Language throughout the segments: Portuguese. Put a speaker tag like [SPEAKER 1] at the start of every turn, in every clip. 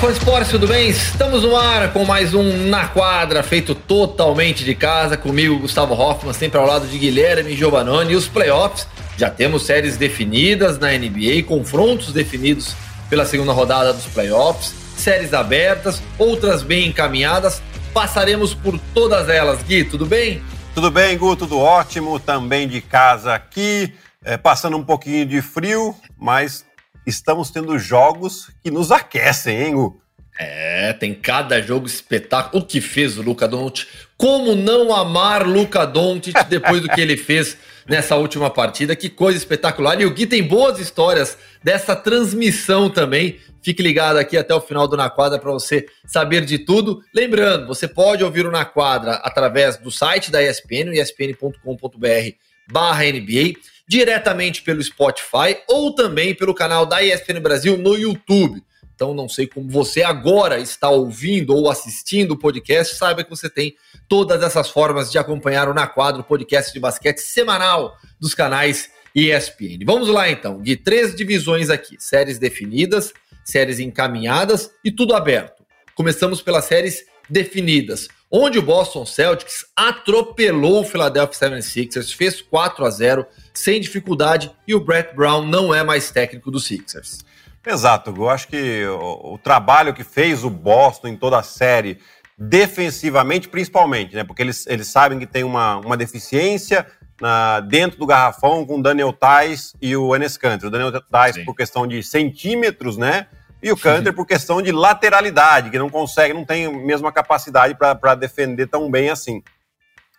[SPEAKER 1] Fã esporte, tudo bem? Estamos no ar com mais um Na Quadra, feito totalmente de casa, comigo, Gustavo Hoffman, sempre ao lado de Guilherme Giovanoni. E os playoffs, já temos séries definidas na NBA, confrontos definidos pela segunda rodada dos playoffs, séries abertas, outras bem encaminhadas. Passaremos por todas elas. Gui, tudo bem?
[SPEAKER 2] Tudo bem, Gu, tudo ótimo. Também de casa aqui, é, passando um pouquinho de frio, mas estamos tendo jogos que nos aquecem, hein, Gu?
[SPEAKER 1] É, tem cada jogo espetáculo. O que fez o Luca Doncic? Como não amar Luca Doncic depois do que ele fez nessa última partida? Que coisa espetacular. E o Gui tem boas histórias dessa transmissão também. Fique ligado aqui até o final do Na Quadra para você saber de tudo. Lembrando, você pode ouvir o Na Quadra através do site da ESPN, espn.com.br barra NBA diretamente pelo Spotify ou também pelo canal da ESPN Brasil no YouTube. Então, não sei como você agora está ouvindo ou assistindo o podcast, saiba que você tem todas essas formas de acompanhar o Na Quadro, podcast de basquete semanal dos canais ESPN. Vamos lá então, de três divisões aqui: séries definidas, séries encaminhadas e tudo aberto. Começamos pelas séries definidas, onde o Boston Celtics atropelou o Philadelphia 76ers, fez 4 a 0 sem dificuldade e o Brett Brown não é mais técnico dos Sixers.
[SPEAKER 2] Exato, eu acho que o, o, trabalho que fez o Boston em toda a série, defensivamente principalmente, né? Porque eles, eles sabem que tem uma, uma deficiência na, dentro do garrafão com o Daniel Tais e o Enes Kanter. O Daniel Tais por questão de centímetros, né? E o Kanter por questão de lateralidade, que não consegue, não tem a mesma capacidade para defender tão bem assim.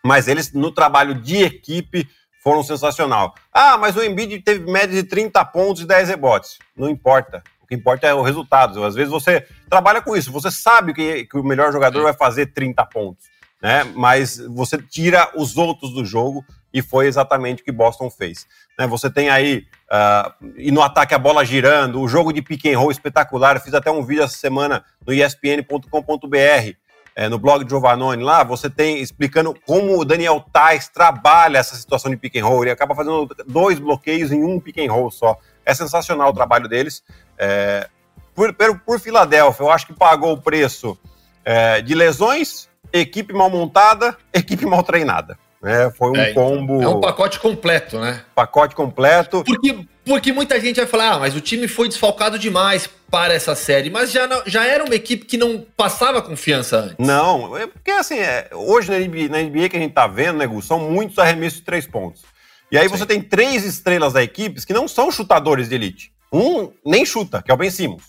[SPEAKER 2] Mas eles, no trabalho de equipe, foram sensacional. Ah, mas o Embiid teve média de 30 pontos e 10 rebotes. Não importa. O que importa é o resultado. Às vezes você trabalha com isso, você sabe que, que o melhor jogador vai fazer 30 pontos, né? Mas você tira os outros do jogo e foi exatamente o que Boston fez. Né? Você tem aí, uh, e no ataque a bola girando, o jogo de pick and roll espetacular. Fiz até um vídeo essa semana no espn.com.br é, no blog de Giovanoni lá, você tem explicando como o Daniel Tais trabalha essa situação de pick and roll. Ele acaba fazendo dois bloqueios em um pick and roll só. É sensacional o trabalho deles. É, por, por, por Filadélfia, eu acho que pagou o preço é, de lesões, equipe mal montada, equipe mal treinada. É, foi um é, então, combo.
[SPEAKER 1] É um pacote completo, né?
[SPEAKER 2] Pacote completo.
[SPEAKER 1] Porque, porque muita gente vai falar, ah, mas o time foi desfalcado demais para essa série. Mas já, não, já era uma equipe que não passava confiança antes.
[SPEAKER 2] Não, é porque assim, é, hoje na NBA, na NBA, que a gente tá vendo, né, Gu, são muitos arremessos de três pontos. E aí Sim. você tem três estrelas da equipe que não são chutadores de elite. Um nem chuta, que é o Ben Simmons.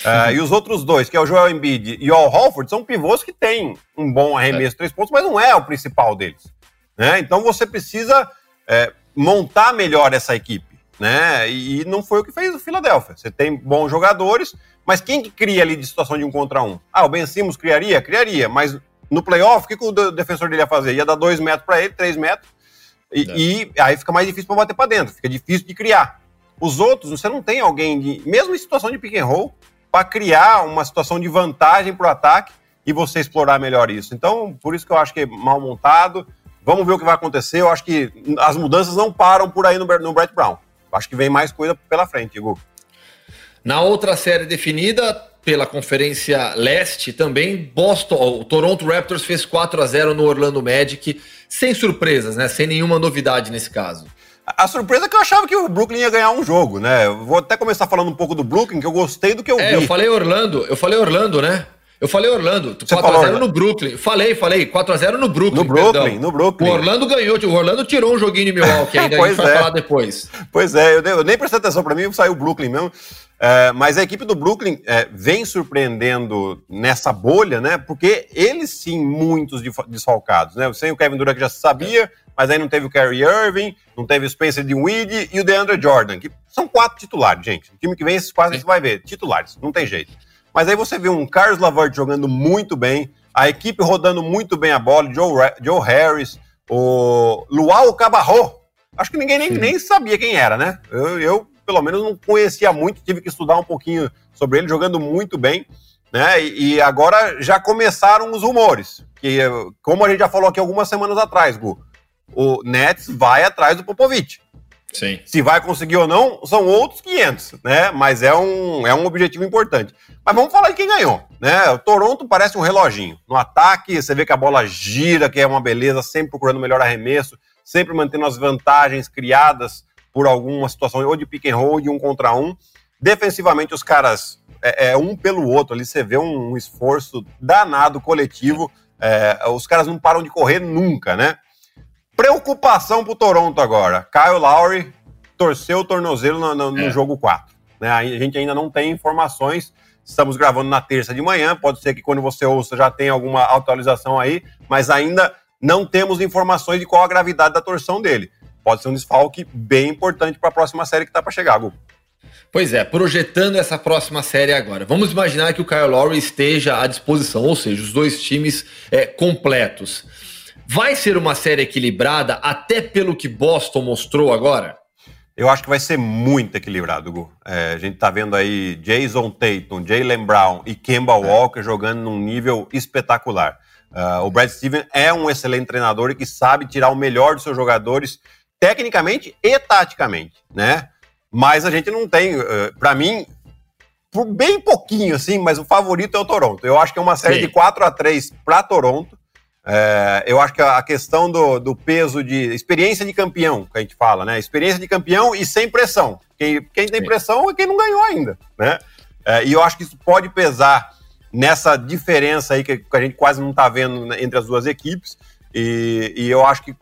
[SPEAKER 2] Uh, e os outros dois, que é o Joel Embiid e o Al Holford, são pivôs que têm um bom arremesso de é. três pontos, mas não é o principal deles. Né? Então você precisa é, montar melhor essa equipe. Né? E não foi o que fez o Philadelphia. Você tem bons jogadores, mas quem que cria ali de situação de um contra um? Ah, o Ben Simmons criaria? Criaria, mas no playoff, o que, que o defensor dele ia fazer? Ia dar dois metros para ele, três metros, e, é. e aí fica mais difícil para bater para dentro, fica difícil de criar. Os outros, você não tem alguém, de, mesmo em situação de pick and roll, para criar uma situação de vantagem para o ataque e você explorar melhor isso. Então, por isso que eu acho que é mal montado. Vamos ver o que vai acontecer. Eu acho que as mudanças não param por aí no, no Brett Brown. Acho que vem mais coisa pela frente, Igor.
[SPEAKER 1] Na outra série definida pela Conferência Leste, também Boston, o Toronto Raptors fez 4 a 0 no Orlando Magic, sem surpresas, né? Sem nenhuma novidade nesse caso.
[SPEAKER 2] A surpresa é que eu achava que o Brooklyn ia ganhar um jogo, né? Vou até começar falando um pouco do Brooklyn, que eu gostei do que eu é,
[SPEAKER 1] vi. Eu falei Orlando, eu falei Orlando, né? Eu falei Orlando, 4x0 no Brooklyn. Falei, falei, 4x0 no Brooklyn.
[SPEAKER 2] No Brooklyn, perdão. no Brooklyn.
[SPEAKER 1] O Orlando ganhou, o Orlando tirou um joguinho de Milwaukee ainda, a gente vai é. falar depois.
[SPEAKER 2] Pois é, eu, eu nem prestei atenção, para mim saiu o Brooklyn mesmo. É, mas a equipe do Brooklyn é, vem surpreendendo nessa bolha, né? Porque eles sim, muitos desfalcados, né? Sem o Kevin Durant que já sabia, mas aí não teve o Kyrie Irving, não teve o Spencer Dinwiddie e o DeAndre Jordan, que são quatro titulares, gente. O time que vem, esses quase você vai ver, titulares, não tem jeito. Mas aí você vê um Carlos Lavert jogando muito bem, a equipe rodando muito bem a bola, Joe, Joe Harris, o Luau Cabarro. Acho que ninguém nem, nem sabia quem era, né? Eu, eu, pelo menos, não conhecia muito, tive que estudar um pouquinho sobre ele, jogando muito bem. Né? E, e agora já começaram os rumores. Que, como a gente já falou aqui algumas semanas atrás, Gu, o Nets vai atrás do Popovich. Sim. Se vai conseguir ou não, são outros 500, né? Mas é um, é um objetivo importante. Mas vamos falar de quem ganhou, né? O Toronto parece um reloginho. No ataque, você vê que a bola gira, que é uma beleza, sempre procurando o melhor arremesso, sempre mantendo as vantagens criadas por alguma situação, ou de pick and roll, de um contra um. Defensivamente, os caras é, é um pelo outro ali, você vê um, um esforço danado coletivo. É, os caras não param de correr nunca, né? Preocupação pro Toronto agora. Kyle Lowry torceu o tornozelo no, no, no é. jogo 4. Né? A gente ainda não tem informações. Estamos gravando na terça de manhã. Pode ser que quando você ouça já tenha alguma atualização aí, mas ainda não temos informações de qual a gravidade da torção dele. Pode ser um desfalque bem importante para a próxima série que está para chegar, Gu.
[SPEAKER 1] Pois é, projetando essa próxima série agora. Vamos imaginar que o Kyle Lowry esteja à disposição, ou seja, os dois times é, completos. Vai ser uma série equilibrada, até pelo que Boston mostrou agora?
[SPEAKER 2] Eu acho que vai ser muito equilibrado, Gu. É, a gente está vendo aí Jason Tatum, Jalen Brown e Kemba é. Walker jogando num nível espetacular. Uh, o Brad Steven é um excelente treinador e que sabe tirar o melhor dos seus jogadores, tecnicamente e taticamente, né? Mas a gente não tem, uh, para mim, por bem pouquinho assim, mas o favorito é o Toronto. Eu acho que é uma série Sim. de 4 a 3 para Toronto. É, eu acho que a questão do, do, peso de experiência de campeão, que a gente fala, né? Experiência de campeão e sem pressão. Quem, quem tem pressão é quem não ganhou ainda, né? É, e eu acho que isso pode pesar nessa diferença aí que, a gente quase não está vendo entre as duas equipes. E, e, eu acho que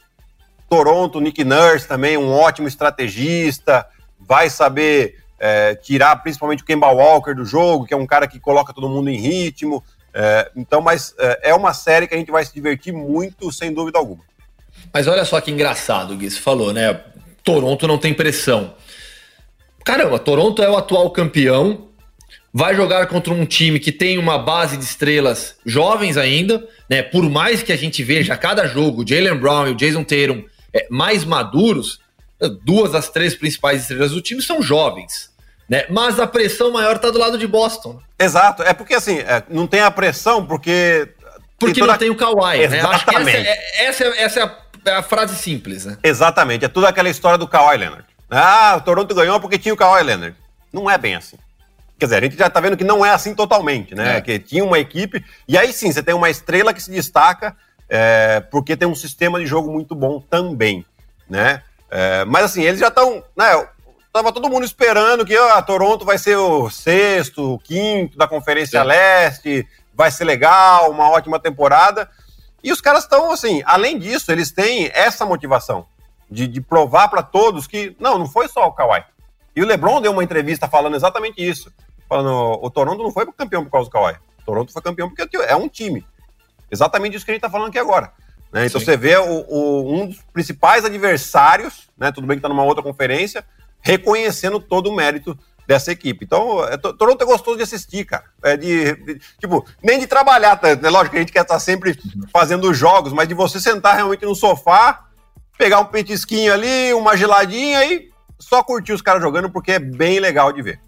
[SPEAKER 2] Toronto, Nick Nurse também, um ótimo estrategista, vai saber é, tirar principalmente o Kemba Walker do jogo, que é um cara que coloca todo mundo em ritmo. É, então, mas é, é uma série que a gente vai se divertir muito, sem dúvida alguma.
[SPEAKER 1] Mas olha só que engraçado, Gui, você falou, né? Toronto não tem pressão. Caramba, Toronto é o atual campeão, vai jogar contra um time que tem uma base de estrelas jovens ainda, né? Por mais que a gente veja a cada jogo Jalen Brown e o Jason Tatum é, mais maduros, duas das três principais estrelas do time são jovens. Né? Mas a pressão maior está do lado de Boston.
[SPEAKER 2] Exato, é porque assim, é, não tem a pressão porque.
[SPEAKER 1] Porque toda... não tem o Kawhi, né? Acho que essa, é, essa, é, essa é, a, é, a, frase simples, né?
[SPEAKER 2] Exatamente, é tudo aquela história do Kawhi Leonard. Ah, o Toronto ganhou porque tinha o Kawhi Leonard. Não é bem assim. Quer dizer, a gente já tá vendo que não é assim totalmente, né? É. Que tinha uma equipe, e aí sim, você tem uma estrela que se destaca é, porque tem um sistema de jogo muito bom também, né? É, mas assim, eles já estão. Né, Tava todo mundo esperando que a Toronto vai ser o sexto, o quinto da Conferência Sim. Leste, vai ser legal, uma ótima temporada. E os caras estão assim, além disso, eles têm essa motivação de, de provar para todos que não, não foi só o Kawhi. E o LeBron deu uma entrevista falando exatamente isso, falando o Toronto não foi campeão por causa do Kawhi. O Toronto foi campeão porque é um time. Exatamente isso que a gente está falando aqui agora. Né? Então Sim. você vê o, o, um dos principais adversários, né? Tudo bem que está numa outra conferência, reconhecendo todo o mérito dessa equipe. Então, é, Toronto é gostoso de assistir, cara. É de, de, tipo, nem de trabalhar, tá? É lógico que a gente quer estar sempre fazendo jogos, mas de você sentar realmente no sofá, pegar um petisquinho ali, uma geladinha e só curtir os caras jogando, porque é bem legal de ver.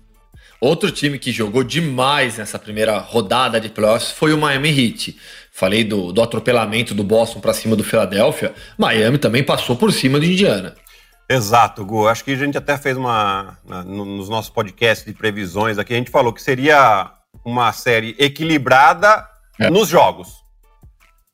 [SPEAKER 1] Outro time que jogou demais nessa primeira rodada de playoffs foi o Miami Heat. Falei do, do atropelamento do Boston para cima do Philadelphia. Miami também passou por cima de Indiana.
[SPEAKER 2] Exato, Gu. Acho que a gente até fez uma. nos nossos podcasts de previsões aqui, a gente falou que seria uma série equilibrada é. nos jogos.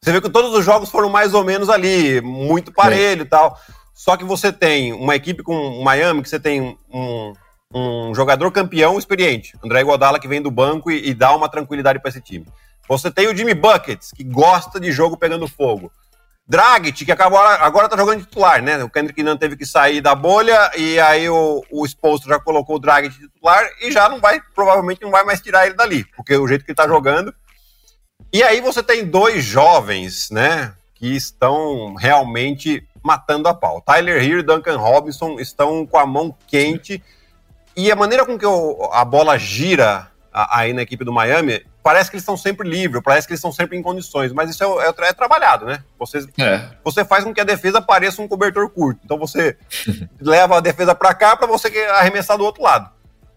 [SPEAKER 2] Você vê que todos os jogos foram mais ou menos ali, muito parelho e tal. Só que você tem uma equipe com Miami, que você tem um, um jogador campeão experiente, André Godala, que vem do banco e, e dá uma tranquilidade para esse time. Você tem o Jimmy Buckets, que gosta de jogo pegando fogo. Dragic, que acabou agora tá jogando titular, né? O Kendrick não teve que sair da bolha e aí o, o já colocou o Dragic titular e já não vai, provavelmente não vai mais tirar ele dali, porque o jeito que ele tá jogando. E aí você tem dois jovens, né, que estão realmente matando a pau. Tyler Hill e Duncan Robinson estão com a mão quente e a maneira com que a bola gira aí na equipe do Miami parece que eles estão sempre livres, parece que eles estão sempre em condições, mas isso é, é, é trabalhado, né? Você, é. você faz com que a defesa pareça um cobertor curto. Então você leva a defesa para cá para você arremessar do outro lado.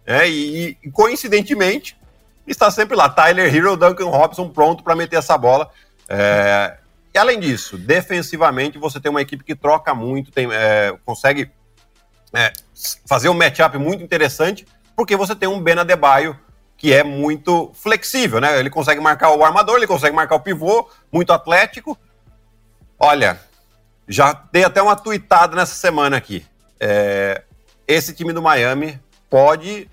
[SPEAKER 2] É, e, e, coincidentemente, está sempre lá, Tyler Hero, Duncan Robson pronto para meter essa bola. É, e além disso, defensivamente, você tem uma equipe que troca muito, tem, é, consegue é, fazer um matchup muito interessante, porque você tem um Ben Adebayo que é muito flexível, né? Ele consegue marcar o armador, ele consegue marcar o pivô, muito atlético. Olha, já dei até uma tuitada nessa semana aqui. É, esse time do Miami pode,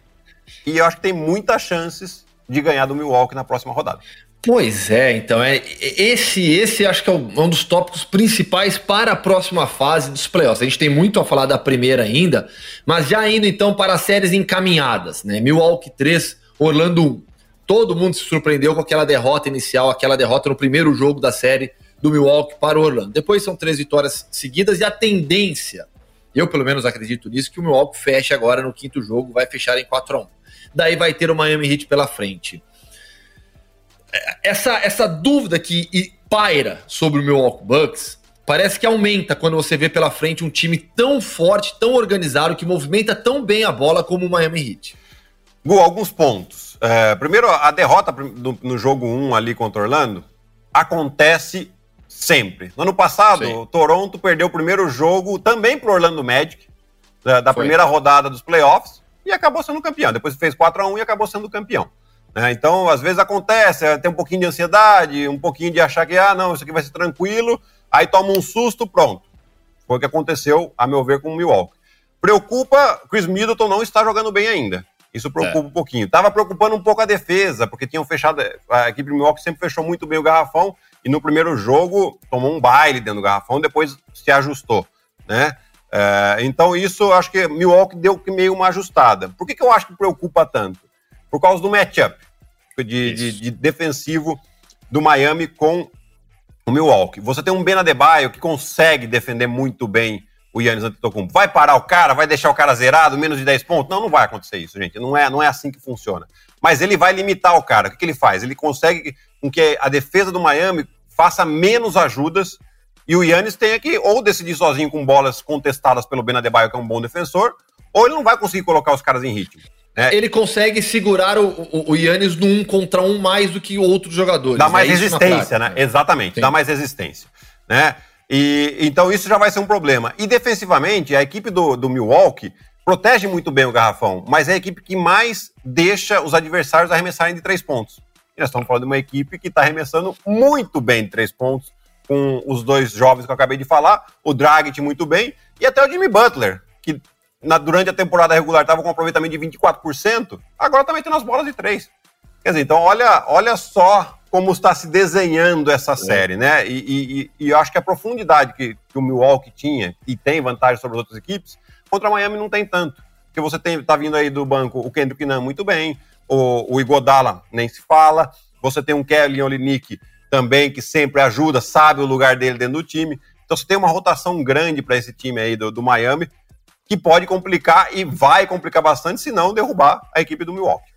[SPEAKER 2] e eu acho que tem muitas chances de ganhar do Milwaukee na próxima rodada.
[SPEAKER 1] Pois é, então é esse esse acho que é um dos tópicos principais para a próxima fase dos playoffs. A gente tem muito a falar da primeira ainda, mas já indo então para as séries encaminhadas, né? Milwaukee 3, Orlando 1. Todo mundo se surpreendeu com aquela derrota inicial, aquela derrota no primeiro jogo da série do Milwaukee para o Orlando. Depois são três vitórias seguidas e a tendência, eu pelo menos acredito nisso, que o Milwaukee feche agora no quinto jogo, vai fechar em 4 a 1. Daí vai ter o Miami Heat pela frente essa, essa dúvida que paira sobre o Milwaukee Bucks parece que aumenta quando você vê pela frente um time tão forte, tão organizado, que movimenta tão bem a bola como o Miami Heat.
[SPEAKER 2] Gu, alguns pontos. É, primeiro, a derrota no, no jogo 1 ali contra Orlando acontece sempre. No ano passado, Sim. o Toronto perdeu o primeiro jogo também para o Orlando Magic, da, da primeira rodada dos playoffs, e acabou sendo campeão. Depois fez 4 a 1 e acabou sendo campeão. Né? Então, às vezes acontece, é, tem um pouquinho de ansiedade, um pouquinho de achar que, ah, não, isso aqui vai ser tranquilo, aí toma um susto, pronto. Foi o que aconteceu, a meu ver, com o Milwaukee. Preocupa, Chris Middleton não está jogando bem ainda. Isso preocupa é. um pouquinho. Tava preocupando um pouco a defesa, porque tinham fechado. A equipe do Milwaukee sempre fechou muito bem o garrafão, e no primeiro jogo tomou um baile dentro do garrafão, depois se ajustou, né? É, então, isso acho que Milwaukee deu meio uma ajustada. Por que, que eu acho que preocupa tanto? por causa do matchup de, de, de, defensivo do Miami com o Milwaukee. Você tem um Ben Adebayo que consegue defender muito bem o Yannis Antetokounmpo. Vai parar o cara? Vai deixar o cara zerado, menos de 10 pontos? Não, não vai acontecer isso, gente. Não é, não é assim que funciona. Mas ele vai limitar o cara. O que, que ele faz? Ele consegue com que a defesa do Miami faça menos ajudas e o Yannis tenha que ou decidir sozinho com bolas contestadas pelo Ben Adebayo, que é um bom defensor, ou ele não vai conseguir colocar os caras em ritmo.
[SPEAKER 1] É. Ele consegue segurar o, o, o Yannis no um contra um mais do que outros jogadores.
[SPEAKER 2] Dá mais é resistência, né? Exatamente, Sim. dá mais resistência. Né? E, então isso já vai ser um problema. E defensivamente, a equipe do, do Milwaukee protege muito bem o garrafão, mas é a equipe que mais deixa os adversários arremessarem de três pontos. E nós estamos falando de uma equipe que está arremessando muito bem de três pontos, com os dois jovens que eu acabei de falar, o Dragic muito bem, e até o Jimmy Butler, que na, durante a temporada regular estava com um aproveitamento de 24%, agora está metendo as bolas de três. Quer dizer, então olha, olha só como está se desenhando essa é. série, né? E, e, e, eu acho que a profundidade que, que, o Milwaukee tinha e tem vantagem sobre as outras equipes, contra a Miami não tem tanto. Porque você tem, tá vindo aí do banco o Kendrick Nunn muito bem, o, o Igodala nem se fala, você tem um Kelly Olinik também que sempre ajuda, sabe o lugar dele dentro do time. Então você tem uma rotação grande para esse time aí do, do Miami que pode complicar e vai complicar bastante, se não derrubar a equipe do Milwaukee.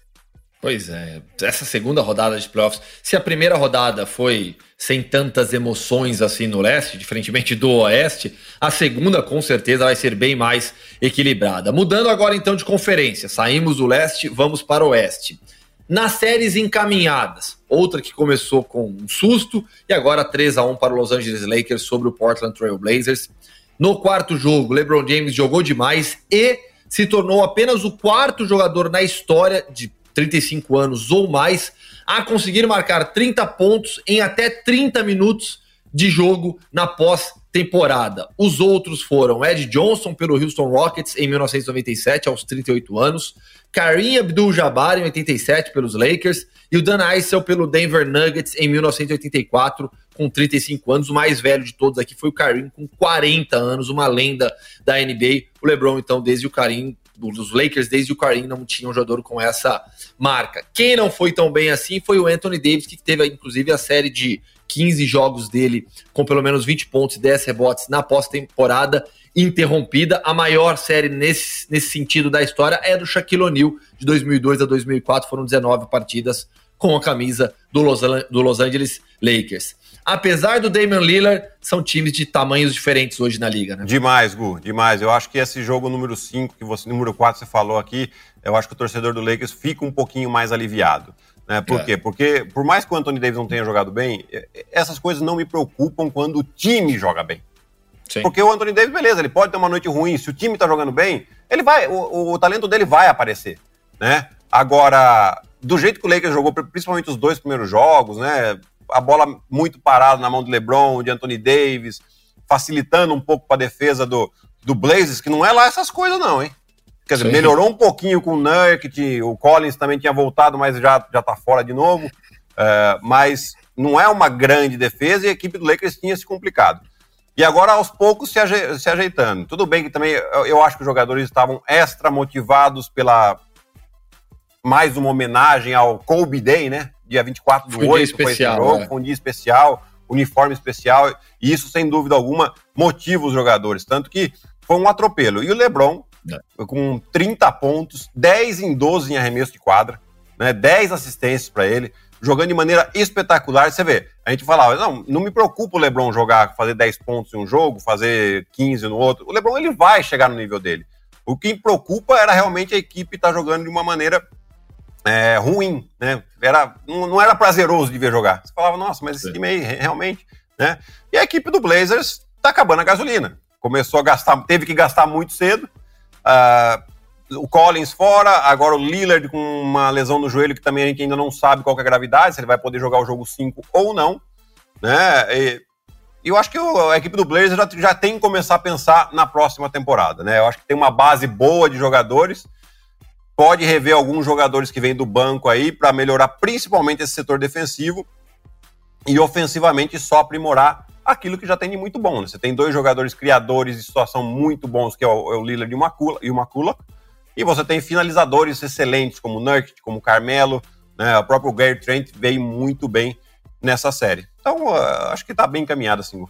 [SPEAKER 1] Pois é, essa segunda rodada de playoffs, se a primeira rodada foi sem tantas emoções assim no leste, diferentemente do oeste, a segunda com certeza vai ser bem mais equilibrada. Mudando agora então de conferência, saímos do leste, vamos para o oeste. Nas séries encaminhadas, outra que começou com um susto e agora 3 a 1 para o Los Angeles Lakers sobre o Portland Trail Blazers. No quarto jogo, LeBron James jogou demais e se tornou apenas o quarto jogador na história de 35 anos ou mais a conseguir marcar 30 pontos em até 30 minutos de jogo na pós-temporada. Os outros foram Ed Johnson pelo Houston Rockets em 1997, aos 38 anos, Kareem Abdul-Jabbar em 87 pelos Lakers e o Dan Issel pelo Denver Nuggets em 1984 com 35 anos. O mais velho de todos aqui foi o Karim, com 40 anos, uma lenda da NBA. O LeBron, então, desde o Karim, dos Lakers, desde o Karim, não tinha um jogador com essa marca. Quem não foi tão bem assim foi o Anthony Davis, que teve, inclusive, a série de 15 jogos dele com pelo menos 20 pontos e 10 rebotes na pós-temporada interrompida. A maior série nesse, nesse sentido da história é do Shaquille O'Neal, de 2002 a 2004, foram 19 partidas com a camisa do Los, do Los Angeles Lakers apesar do Damian Lillard, são times de tamanhos diferentes hoje na liga, né?
[SPEAKER 2] Demais, Gu, demais. Eu acho que esse jogo número 5, que você, número 4 você falou aqui, eu acho que o torcedor do Lakers fica um pouquinho mais aliviado. Né? Por é. quê? Porque, por mais que o Anthony Davis não tenha jogado bem, essas coisas não me preocupam quando o time joga bem. Sim. Porque o Anthony Davis, beleza, ele pode ter uma noite ruim. Se o time tá jogando bem, ele vai, o, o talento dele vai aparecer, né? Agora, do jeito que o Lakers jogou, principalmente os dois primeiros jogos, né? A bola muito parada na mão do LeBron, de Anthony Davis, facilitando um pouco para a defesa do, do Blazers, que não é lá essas coisas, não, hein? Quer dizer, Sim. melhorou um pouquinho com o Nurkic, o Collins também tinha voltado, mas já, já tá fora de novo. Uh, mas não é uma grande defesa e a equipe do Lakers tinha se complicado. E agora, aos poucos, se, aje se ajeitando. Tudo bem que também eu, eu acho que os jogadores estavam extra motivados pela mais uma homenagem ao Kobe Day, né? Dia 24 do foi 8, especial, foi, jogo, é. foi um dia especial, uniforme especial, e isso, sem dúvida alguma, motiva os jogadores. Tanto que foi um atropelo. E o LeBron, é. com 30 pontos, 10 em 12 em arremesso de quadra, né? 10 assistências para ele, jogando de maneira espetacular. Você vê, a gente falava, não, não me preocupa o LeBron jogar, fazer 10 pontos em um jogo, fazer 15 no outro. O LeBron ele vai chegar no nível dele. O que me preocupa era realmente a equipe estar tá jogando de uma maneira é, ruim, né? Era, não, não, era prazeroso de ver jogar. Você falava, nossa, mas esse Sim. time aí realmente, né? E a equipe do Blazers tá acabando a gasolina. Começou a gastar, teve que gastar muito cedo. Uh, o Collins fora, agora o Lillard com uma lesão no joelho que também a gente ainda não sabe qual é a gravidade, se ele vai poder jogar o jogo 5 ou não, né? E, eu acho que a equipe do Blazers já, já tem que começar a pensar na próxima temporada, né? Eu acho que tem uma base boa de jogadores pode rever alguns jogadores que vêm do banco aí para melhorar principalmente esse setor defensivo e ofensivamente só aprimorar aquilo que já tem de muito bom. Né? Você tem dois jogadores criadores de situação muito bons, que é o, é Lillard e o Macula, e o Macula, e você tem finalizadores excelentes como o Nurkic, como o Carmelo, né? o próprio Gary Trent veio muito bem nessa série. Então, uh, acho que está bem encaminhado assim.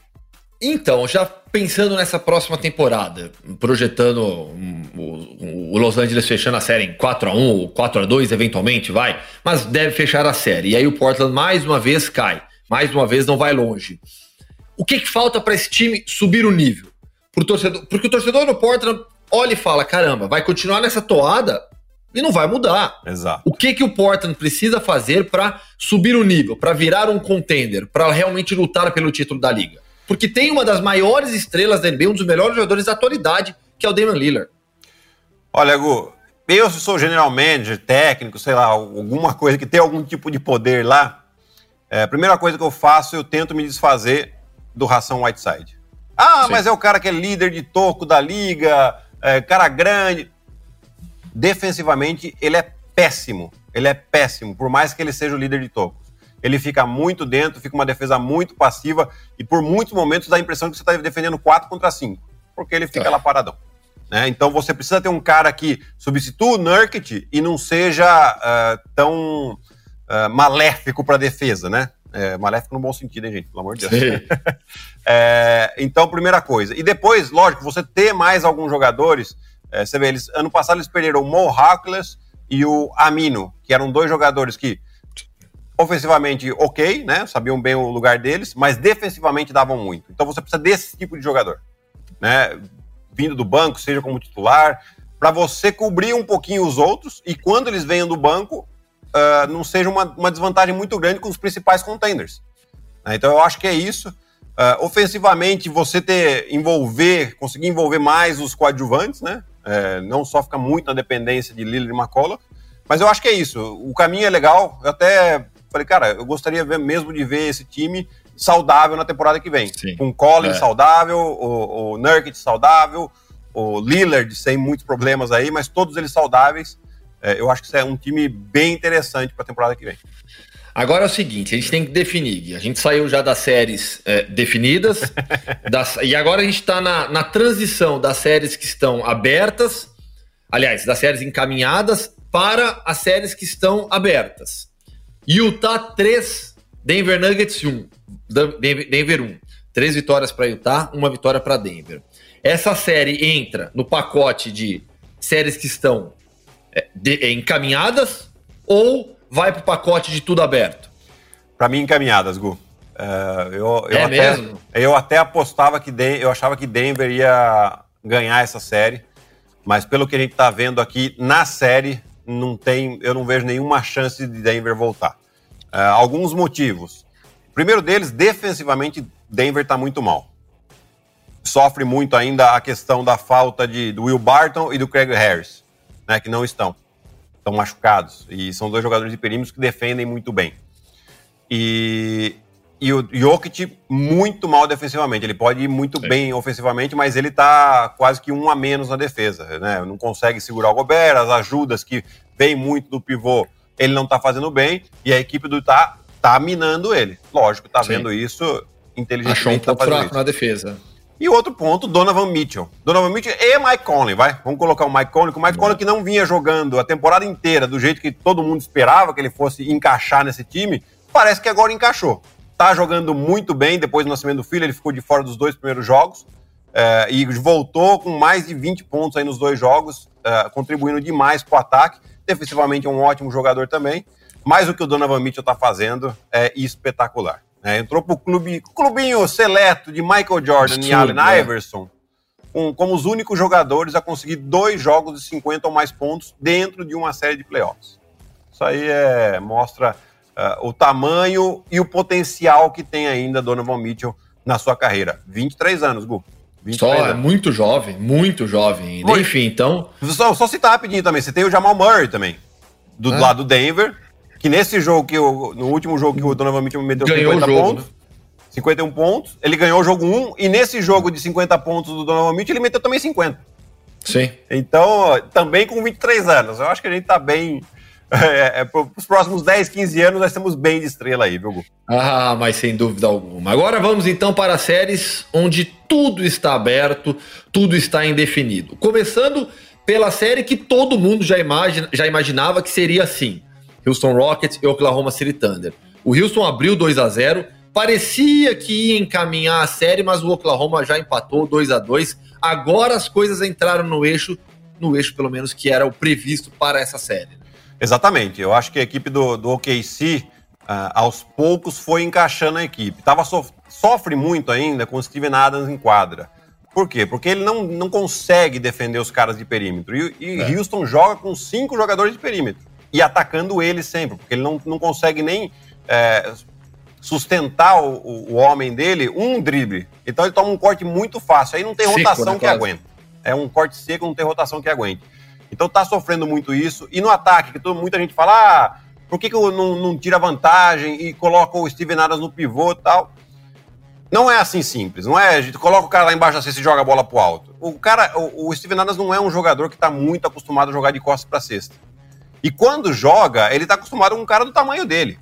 [SPEAKER 1] Então, já pensando nessa próxima temporada, projetando o Los Angeles fechando a série em 4 a 1 ou 4 a 2 eventualmente, vai, mas deve fechar a série. E aí o Portland mais uma vez cai, mais uma vez não vai longe. O que, que falta para esse time subir o nível? Pro torcedor, porque o torcedor do Portland olha e fala: caramba, vai continuar nessa toada e não vai mudar.
[SPEAKER 2] Exato.
[SPEAKER 1] O que, que o Portland precisa fazer para subir o nível, para virar um contender, para realmente lutar pelo título da liga? Porque tem uma das maiores estrelas da NBA, um dos melhores jogadores da atualidade, que é o Damian Lillard.
[SPEAKER 2] Olha, Gu, eu se sou general manager, técnico, sei lá, alguma coisa que tem algum tipo de poder lá, é, a primeira coisa que eu faço, eu tento me desfazer do Ração Whiteside. Ah, Sim. mas é o cara que é líder de toco da liga, é, cara grande. Defensivamente, ele é péssimo. Ele é péssimo, por mais que ele seja o líder de toco ele fica muito dentro, fica uma defesa muito passiva e por muitos momentos dá a impressão que você está defendendo 4 contra 5, porque ele fica é. lá paradão. Né? Então você precisa ter um cara que substitua o Nurkic e não seja uh, tão uh, maléfico para a defesa, né? É, maléfico no bom sentido, hein, gente? Pelo amor de Deus. é, então, primeira coisa. E depois, lógico, você ter mais alguns jogadores. É, você vê, eles, ano passado eles perderam o Mo Harkless e o Amino, que eram dois jogadores que ofensivamente ok, né? Sabiam bem o lugar deles, mas defensivamente davam muito. Então você precisa desse tipo de jogador, né? Vindo do banco, seja como titular, para você cobrir um pouquinho os outros e quando eles venham do banco, uh, não seja uma, uma, desvantagem muito grande com os principais contenders. Né? Então eu acho que é isso. Uh, ofensivamente, você ter envolver, conseguir envolver mais os coadjuvantes, né? É, não só ficar muito na dependência de Lillard e McCullough, mas eu acho que é isso. O caminho é legal. Eu até Falei, cara, eu gostaria mesmo de ver esse time saudável na temporada que vem. Sim. Com Collins é. saudável, o, o Nurkic saudável, o Lillard sem muitos problemas aí, mas todos eles saudáveis. É, eu acho que isso é um time bem interessante para a temporada que vem.
[SPEAKER 1] Agora é o seguinte, a gente tem que definir. A gente saiu já das séries é, definidas, das, e agora a gente está na, na transição das séries que estão abertas, aliás, das séries encaminhadas para as séries que estão abertas. Utah 3, Denver Nuggets 1. Denver 1. Três vitórias para Utah, uma vitória para Denver. Essa série entra no pacote de séries que estão é, é, encaminhadas ou vai para o pacote de tudo aberto?
[SPEAKER 2] Para mim, encaminhadas, Gu. Uh, eu, eu, é até, mesmo? eu até apostava que Den eu achava que Denver ia ganhar essa série, mas pelo que a gente está vendo aqui na série, não tem, eu não vejo nenhuma chance de Denver voltar. Uh, alguns motivos. O primeiro deles, defensivamente, Denver está muito mal. sofre muito ainda a questão da falta de, do Will Barton e do Craig Harris, né, que não estão. Estão machucados. E são dois jogadores de perímetros que defendem muito bem. E, e o Jokic muito mal defensivamente. Ele pode ir muito Sim. bem ofensivamente, mas ele tá quase que um a menos na defesa. Né? Não consegue segurar o Gobert, as ajudas que vem muito do pivô, ele não tá fazendo bem, e a equipe do tá, tá minando ele. Lógico, tá Sim. vendo isso inteligentemente.
[SPEAKER 1] Achou um tá pouco fraco isso. na defesa.
[SPEAKER 2] E outro ponto, Donovan Mitchell. Donovan Mitchell e Mike Conley, vai? Vamos colocar o Mike Conley, o Mike Conley que não vinha jogando a temporada inteira do jeito que todo mundo esperava que ele fosse encaixar nesse time, parece que agora encaixou. Tá jogando muito bem depois do nascimento do filho, ele ficou de fora dos dois primeiros jogos é, e voltou com mais de 20 pontos aí nos dois jogos, é, contribuindo demais para o ataque. Defensivamente é um ótimo jogador também, mas o que o Donovan Mitchell está fazendo é espetacular. Né? Entrou para o clube, clubinho seleto de Michael Jordan Absurdo, e Allen é. Iverson, com, como os únicos jogadores a conseguir dois jogos de 50 ou mais pontos dentro de uma série de playoffs. Isso aí é, mostra uh, o tamanho e o potencial que tem ainda Donovan Mitchell na sua carreira. 23 anos, Gu.
[SPEAKER 1] 23 só, anos. é muito jovem, muito jovem ainda. Enfim, então.
[SPEAKER 2] Só, só citar rapidinho também, você tem o Jamal Murray também, do ah. lado do Denver, que nesse jogo que eu, no último jogo que o Donovan Mitchell meteu
[SPEAKER 1] ganhou 50 jogo,
[SPEAKER 2] pontos, né? 51 pontos, ele ganhou o jogo 1 e nesse jogo de 50 pontos do Donovan Mitchell ele meteu também 50.
[SPEAKER 1] Sim.
[SPEAKER 2] Então, também com 23 anos. Eu acho que a gente tá bem é, é, os próximos 10, 15 anos nós estamos bem de estrela aí, viu, Gu?
[SPEAKER 1] Ah, mas sem dúvida alguma. Agora vamos então para séries onde tudo está aberto, tudo está indefinido. Começando pela série que todo mundo já, imagina, já imaginava que seria assim: Houston Rockets e Oklahoma City Thunder. O Houston abriu 2 a 0 parecia que ia encaminhar a série, mas o Oklahoma já empatou 2 a 2 Agora as coisas entraram no eixo, no eixo pelo menos que era o previsto para essa série.
[SPEAKER 2] Exatamente. Eu acho que a equipe do, do OKC, uh, ah, aos poucos, foi encaixando a equipe. Tava so, sofre muito ainda com o Steven Adams em quadra. Por quê? Porque ele não, não consegue defender os caras de perímetro. E, e é. Houston joga com cinco jogadores de perímetro. E atacando ele sempre, porque ele não, não consegue nem é, sustentar o, o, homem dele um drible. Então ele toma um corte muito fácil. Aí não tem rotação né, que quase. aguenta. É um corte seco, não tem rotação que aguente. Então tá sofrendo muito isso. E no ataque, que todo, muita gente fala, ah, por que, que não, não tira vantagem e coloca o Steven Adams no pivô e tal? Não é assim simples, não é? A gente coloca o cara lá embaixo assim e joga a bola pro alto. O cara, o, o Steven Adams não é um jogador que tá muito acostumado a jogar de costas para cesta. E quando joga, ele tá acostumado com um cara do tamanho dele.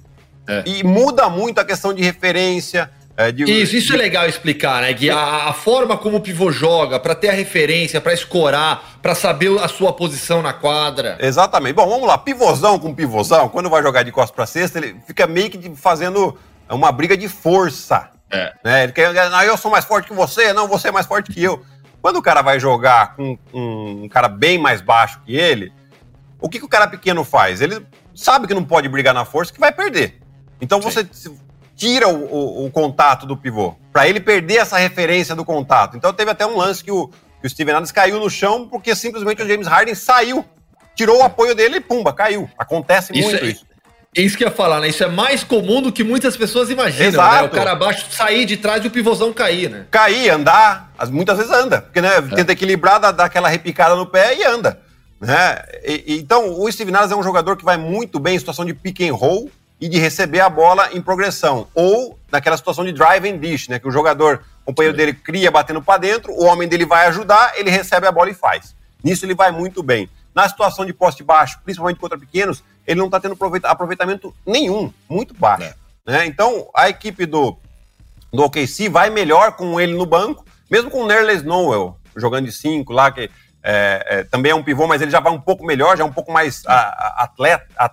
[SPEAKER 2] É. E muda muito a questão de referência,
[SPEAKER 1] é de, isso, isso é de... é legal explicar, né? Que a, a forma como o pivô joga, para ter a referência, para escorar, para saber a sua posição na quadra.
[SPEAKER 2] Exatamente. Bom, vamos lá. Pivôzão com pivôzão, quando vai jogar de costas para cesta, ele fica meio que fazendo uma briga de força. É. Né? Ele quer, não, eu sou mais forte que você, não, você é mais forte que eu. Quando o cara vai jogar com um, um cara bem mais baixo que ele, o que, que o cara pequeno faz? Ele sabe que não pode brigar na força, que vai perder. Então você tira o, o, o contato do pivô, para ele perder essa referência do contato. Então teve até um lance que o, que o Steven Adams caiu no chão porque simplesmente o James Harden saiu, tirou o apoio dele e pumba, caiu. Acontece isso muito é, isso.
[SPEAKER 1] Isso que eu ia falar, né? Isso é mais comum do que muitas pessoas imaginam, Exato. né? O cara abaixo sair de trás e o pivôzão cair, né?
[SPEAKER 2] Cair, andar, muitas vezes anda, porque né, é. tenta equilibrar, dá, dá aquela repicada no pé e anda. Né? E, e, então, o Steven Adams é um jogador que vai muito bem em situação de pick and roll, e de receber a bola em progressão. Ou naquela situação de drive and dish, né? Que o jogador, o companheiro dele cria batendo para dentro, o homem dele vai ajudar, ele recebe a bola e faz. Nisso ele vai muito bem. Na situação de poste baixo, principalmente contra pequenos, ele não está tendo aproveitamento nenhum, muito baixo. É. Né? Então, a equipe do, do OKC vai melhor com ele no banco, mesmo com o Nerles Noel jogando de 5 lá, que é, é, também é um pivô, mas ele já vai um pouco melhor, já é um pouco mais a, a, atleta, a,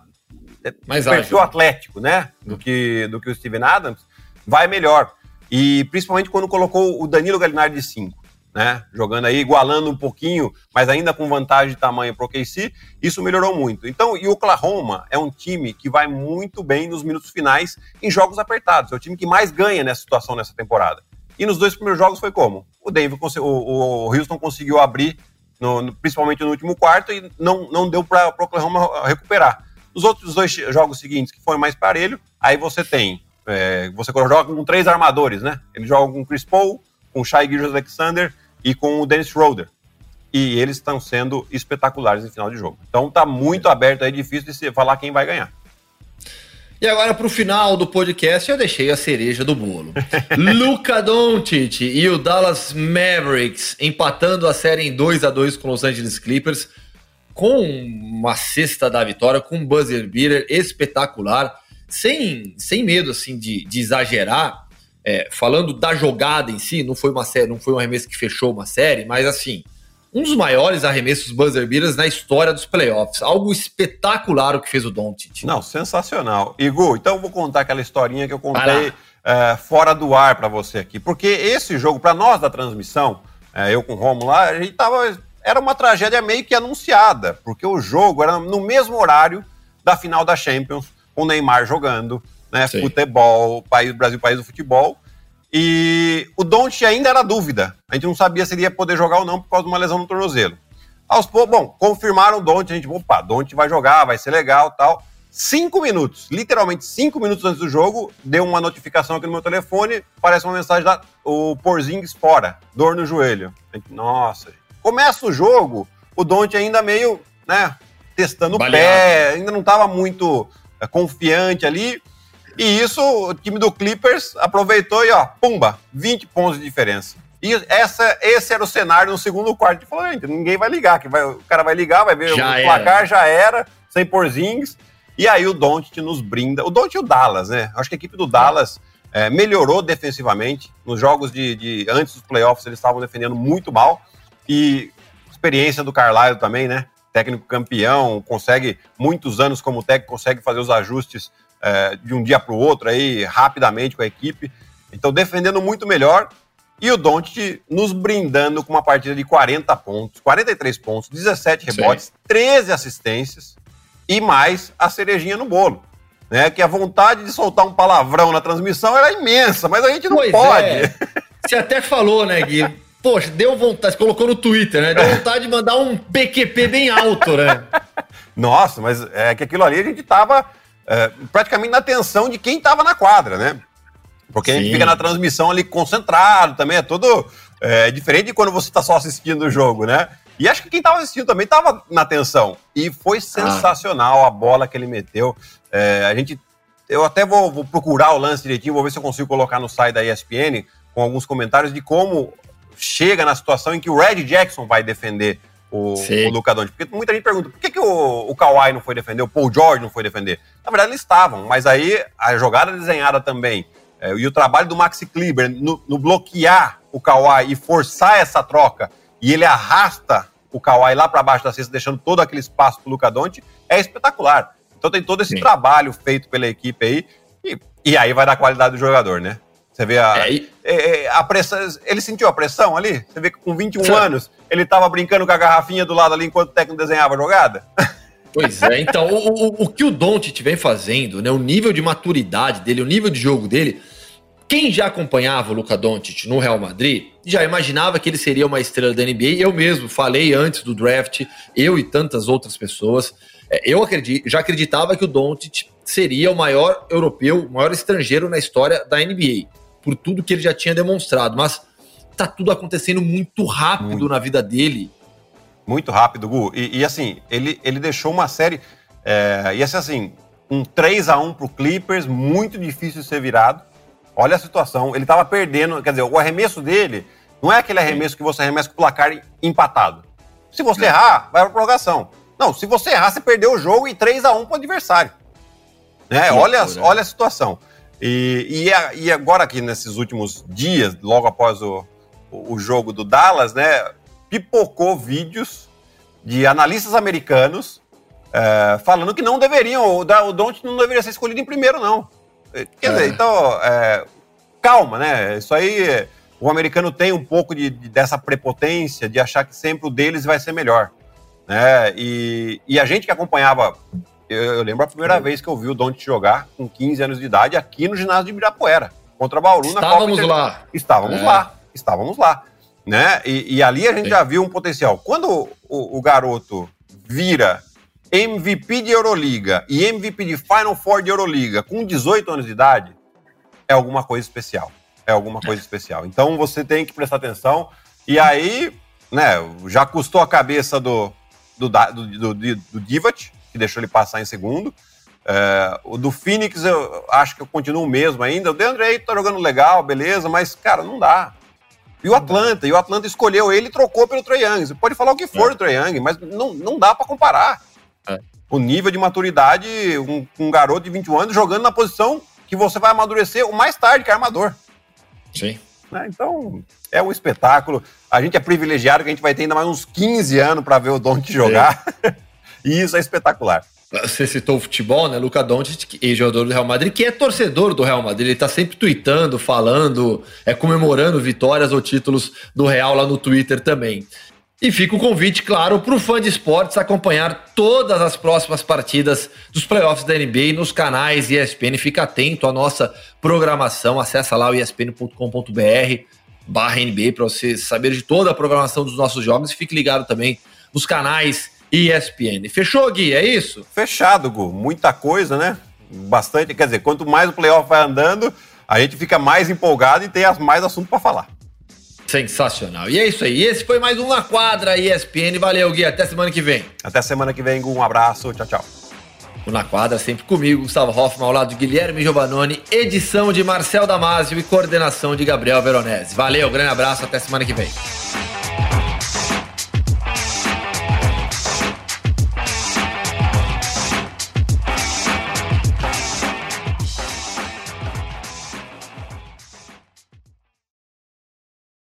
[SPEAKER 2] mais perfil ágil. atlético, né? Do que, do que o Steven Adams, vai melhor. E principalmente quando colocou o Danilo Gallinari de 5, né? Jogando aí, igualando um pouquinho, mas ainda com vantagem de tamanho para o KC, isso melhorou muito. Então, e o Oklahoma é um time que vai muito bem nos minutos finais em jogos apertados. É o time que mais ganha nessa situação nessa temporada. E nos dois primeiros jogos foi como? O Denver, o, o Houston conseguiu abrir, no, principalmente no último quarto, e não, não deu para o Oklahoma recuperar. Nos outros dois jogos seguintes, que foi mais parelho, aí você tem. É, você joga com três armadores, né? Ele joga com Chris Paul, com o Shai Gilgeous Alexander e com o Dennis Schroeder. E eles estão sendo espetaculares em final de jogo. Então tá muito aberto aí, difícil de se falar quem vai ganhar.
[SPEAKER 1] E agora, para o final do podcast, eu deixei a cereja do bolo. Luca Doncic e o Dallas Mavericks empatando a série em 2 a 2 com os Los Angeles Clippers, com uma cesta da vitória, com um buzzer beater espetacular, sem, sem medo assim de, de exagerar. É, falando da jogada em si, não foi uma série, não foi um arremesso que fechou uma série, mas assim, um dos maiores arremessos buzzer beaters na história dos playoffs. Algo espetacular o que fez o Doncic.
[SPEAKER 2] Não, sensacional. Igor, então eu vou contar aquela historinha que eu contei é, fora do ar para você aqui. Porque esse jogo, para nós da transmissão, é, eu com o Romulo lá, a gente tava. Era uma tragédia meio que anunciada, porque o jogo era no mesmo horário da final da Champions, com o Neymar jogando, né? Sim. Futebol, país, Brasil, país do futebol. E o Don't ainda era dúvida. A gente não sabia se ele ia poder jogar ou não por causa de uma lesão no tornozelo. Aos poucos, bom, confirmaram o Don't, a gente, opa, Don't vai jogar, vai ser legal tal. Cinco minutos, literalmente cinco minutos antes do jogo, deu uma notificação aqui no meu telefone, parece uma mensagem da o Porzingis fora, dor no joelho. Gente, nossa, começa o jogo, o Don't ainda meio, né, testando o pé, ainda não estava muito é, confiante ali. E isso o time do Clippers aproveitou e, ó, pumba, 20 pontos de diferença. E essa, esse era o cenário no segundo quarto. Falou, gente, ninguém vai ligar, que vai, o cara vai ligar, vai ver já o placar, era. já era, sem porzings. E aí o Doncic nos brinda. O Doncic e o Dallas, né? Acho que a equipe do Dallas é, melhorou defensivamente. Nos jogos de, de, antes dos playoffs, eles estavam defendendo muito mal. E experiência do Carlisle também, né? Técnico campeão, consegue muitos anos como técnico, consegue fazer os ajustes é, de um dia para o outro aí, rapidamente com a equipe. Então, defendendo muito melhor. E o Doncic nos brindando com uma partida de 40 pontos, 43 pontos, 17 rebotes, Sim. 13 assistências e mais a cerejinha no bolo. Né, que a vontade de soltar um palavrão na transmissão era imensa, mas a gente não pois pode. É.
[SPEAKER 1] Você até falou, né, Gui? Poxa, deu vontade, colocou no Twitter, né? Deu vontade de mandar um PQP bem alto, né?
[SPEAKER 2] Nossa, mas é que aquilo ali a gente tava é, praticamente na atenção de quem estava na quadra, né? Porque Sim. a gente fica na transmissão ali concentrado também, é todo é, diferente de quando você está só assistindo o jogo, né? E acho que quem estava assistindo também estava na atenção. E foi ah. sensacional ah. a bola que ele meteu. É, a gente. Eu até vou, vou, procurar o lance direitinho, vou ver se eu consigo colocar no site da ESPN com alguns comentários de como chega na situação em que o Red Jackson vai defender o, o Luca Doncic. Porque muita gente pergunta, por que, que o, o Kawhi não foi defender, o Paul George não foi defender? Na verdade, eles estavam, mas aí a jogada desenhada também é, e o trabalho do Maxi Kleber no, no, bloquear o Kawhi e forçar essa troca, e ele arrasta o Kawhi lá para baixo da cesta, deixando todo aquele espaço para o Luca Doncic, é espetacular. Então tem todo esse Sim. trabalho feito pela equipe aí, e, e aí vai dar qualidade do jogador, né? Você vê a, é. É, é, a pressão. Ele sentiu a pressão ali? Você vê que com 21 Sim. anos ele estava brincando com a garrafinha do lado ali enquanto o técnico desenhava a jogada?
[SPEAKER 1] Pois é, então, o, o, o que o Doncic vem fazendo, né, o nível de maturidade dele, o nível de jogo dele, quem já acompanhava o Luca Doncic no Real Madrid, já imaginava que ele seria uma estrela da NBA. Eu mesmo falei antes do draft, eu e tantas outras pessoas, é, eu acredito, já acreditava que o Doncic seria o maior europeu, o maior estrangeiro na história da NBA por tudo que ele já tinha demonstrado. Mas tá tudo acontecendo muito rápido muito. na vida dele.
[SPEAKER 2] Muito rápido, Gu. E, e assim, ele, ele deixou uma série. É, ia ser assim, um 3 a 1 pro Clippers, muito difícil de ser virado. Olha a situação. Ele tava perdendo. Quer dizer, o arremesso dele não é aquele arremesso que você arremessa com o placar empatado. Se você errar, vai pra prorrogação. Não, se você errar, você perdeu o jogo e 3 a 1 pro adversário. Né? Olha, olha a situação. E, e, e, agora aqui nesses últimos dias, logo após o, o jogo do Dallas, né, pipocou vídeos de analistas americanos é, falando que não deveriam, o, o Don't não deveria ser escolhido em primeiro, não. É, quer é. dizer, então, é, calma, né? Isso aí, o americano tem um pouco de, de, dessa prepotência de achar que sempre o deles vai ser melhor. Né? E, e a gente que acompanhava eu, eu lembro a primeira Sim. vez que eu vi o Don't jogar com 15 anos de idade aqui no ginásio de Ibirapuera, contra Bauru
[SPEAKER 1] Estávamos na Copa lá.
[SPEAKER 2] Estávamos é. lá. Estávamos lá. Né? E, e ali a gente Sim. já viu um potencial. Quando o, o garoto vira MVP de Euroliga e MVP de Final Four de Euroliga com 18 anos de idade, é alguma coisa especial. é alguma coisa especial. Então você tem que prestar atenção. E aí, né, já custou a cabeça do, do, do, do, do Divat, que deixou ele passar em segundo. É, o do Phoenix eu acho que eu continuo o mesmo ainda. O Deandre aí tá jogando legal, beleza, mas, cara, não dá. E o Atlanta, e o Atlanta escolheu ele e trocou pelo Trae Young. Você pode falar o que for é. do Trae Young, mas não, não dá para comparar. É. O nível de maturidade, um, um, garoto de 21 anos jogando na posição que você vai amadurecer o mais tarde que armador.
[SPEAKER 1] Sim.
[SPEAKER 2] Né? Então, é um espetáculo. A gente é privilegiado que a gente vai ter ainda mais uns 15 anos para ver o Don't jogar. e isso é espetacular.
[SPEAKER 1] Você citou o futebol, né? Luca Doncic, ex-jogador do Real Madrid, que é torcedor do Real Madrid. Ele tá sempre tweetando, falando, é comemorando vitórias ou títulos do Real lá no Twitter também. E fica o convite, claro, para o fã de esportes acompanhar todas as próximas partidas dos playoffs da NBA nos canais ESPN. Fica atento à nossa programação. Acesse lá o espn.com.br barra NBA para você saber de toda a programação dos nossos jogos. E fique ligado também nos canais ESPN. Fechou, Gui? É isso?
[SPEAKER 2] Fechado, Gu. Muita coisa, né? Bastante. Quer dizer, quanto mais o playoff vai andando, a gente fica mais empolgado e tem mais assunto para falar.
[SPEAKER 1] Sensacional. E é isso aí. Esse foi mais um Na Quadra ESPN. Valeu, Gui. Até semana que vem.
[SPEAKER 2] Até semana que vem, Gu. Um abraço. Tchau, tchau.
[SPEAKER 1] O Na Quadra sempre comigo, Gustavo Hoffman, ao lado de Guilherme Giovanoni, edição de Marcel Damasio e coordenação de Gabriel Veronese. Valeu, grande abraço. Até semana que vem.